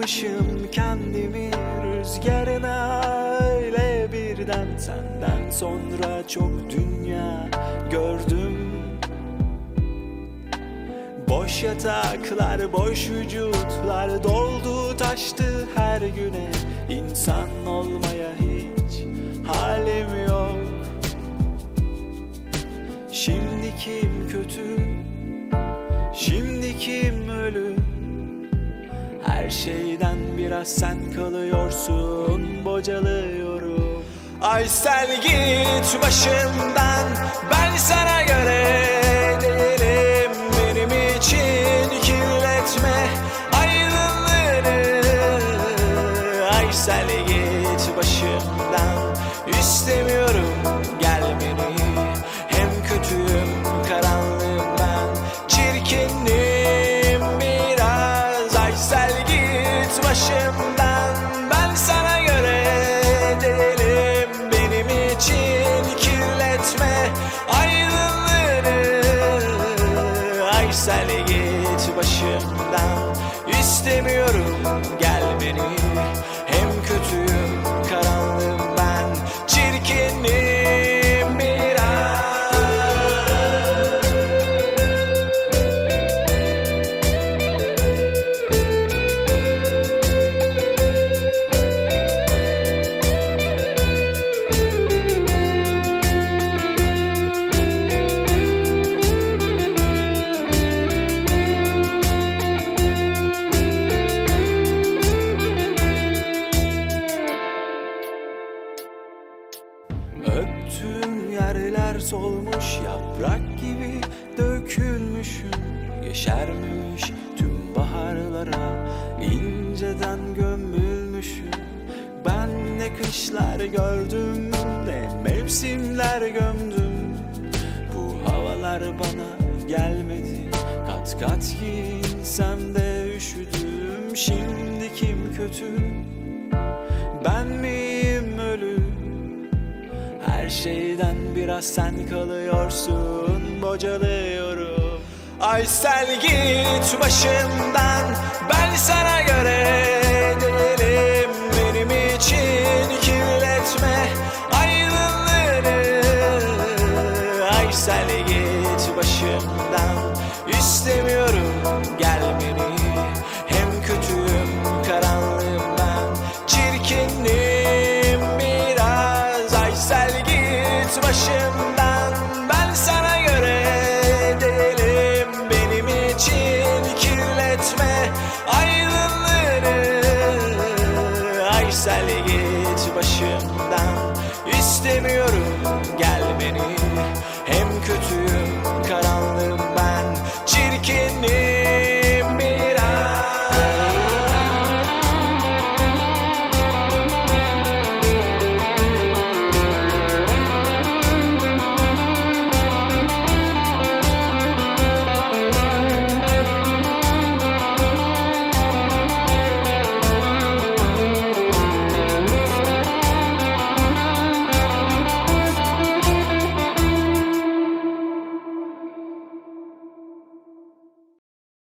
Bırakmışım kendimi rüzgarına öyle birden. Senden sonra çok dünya gördüm. Boş yataklar, boş vücutlar doldu taştı her güne. İnsan olmaya hiç halim yok. Şimdi kim kötü, şimdi kim ölü? Her şeyden biraz sen kalıyorsun, bocalıyorum. Aysel git başımdan, ben sana göre değilim. Benim için kirletme aydınlığını Aysel git başımdan, istemiyorum istemiyorum gelmeni Hem yerler solmuş yaprak gibi dökülmüşüm. Yeşermiş tüm baharlara inceden gömülmüşüm. Ben ne kışlar gördüm ne mevsimler gömdüm. Bu havalar bana gelmedi. Kat kat giyinsem de üşüdüm. Şimdi kim kötü şeyden biraz sen kalıyorsun bocalıyorum. Aysel git başımdan ben sana göre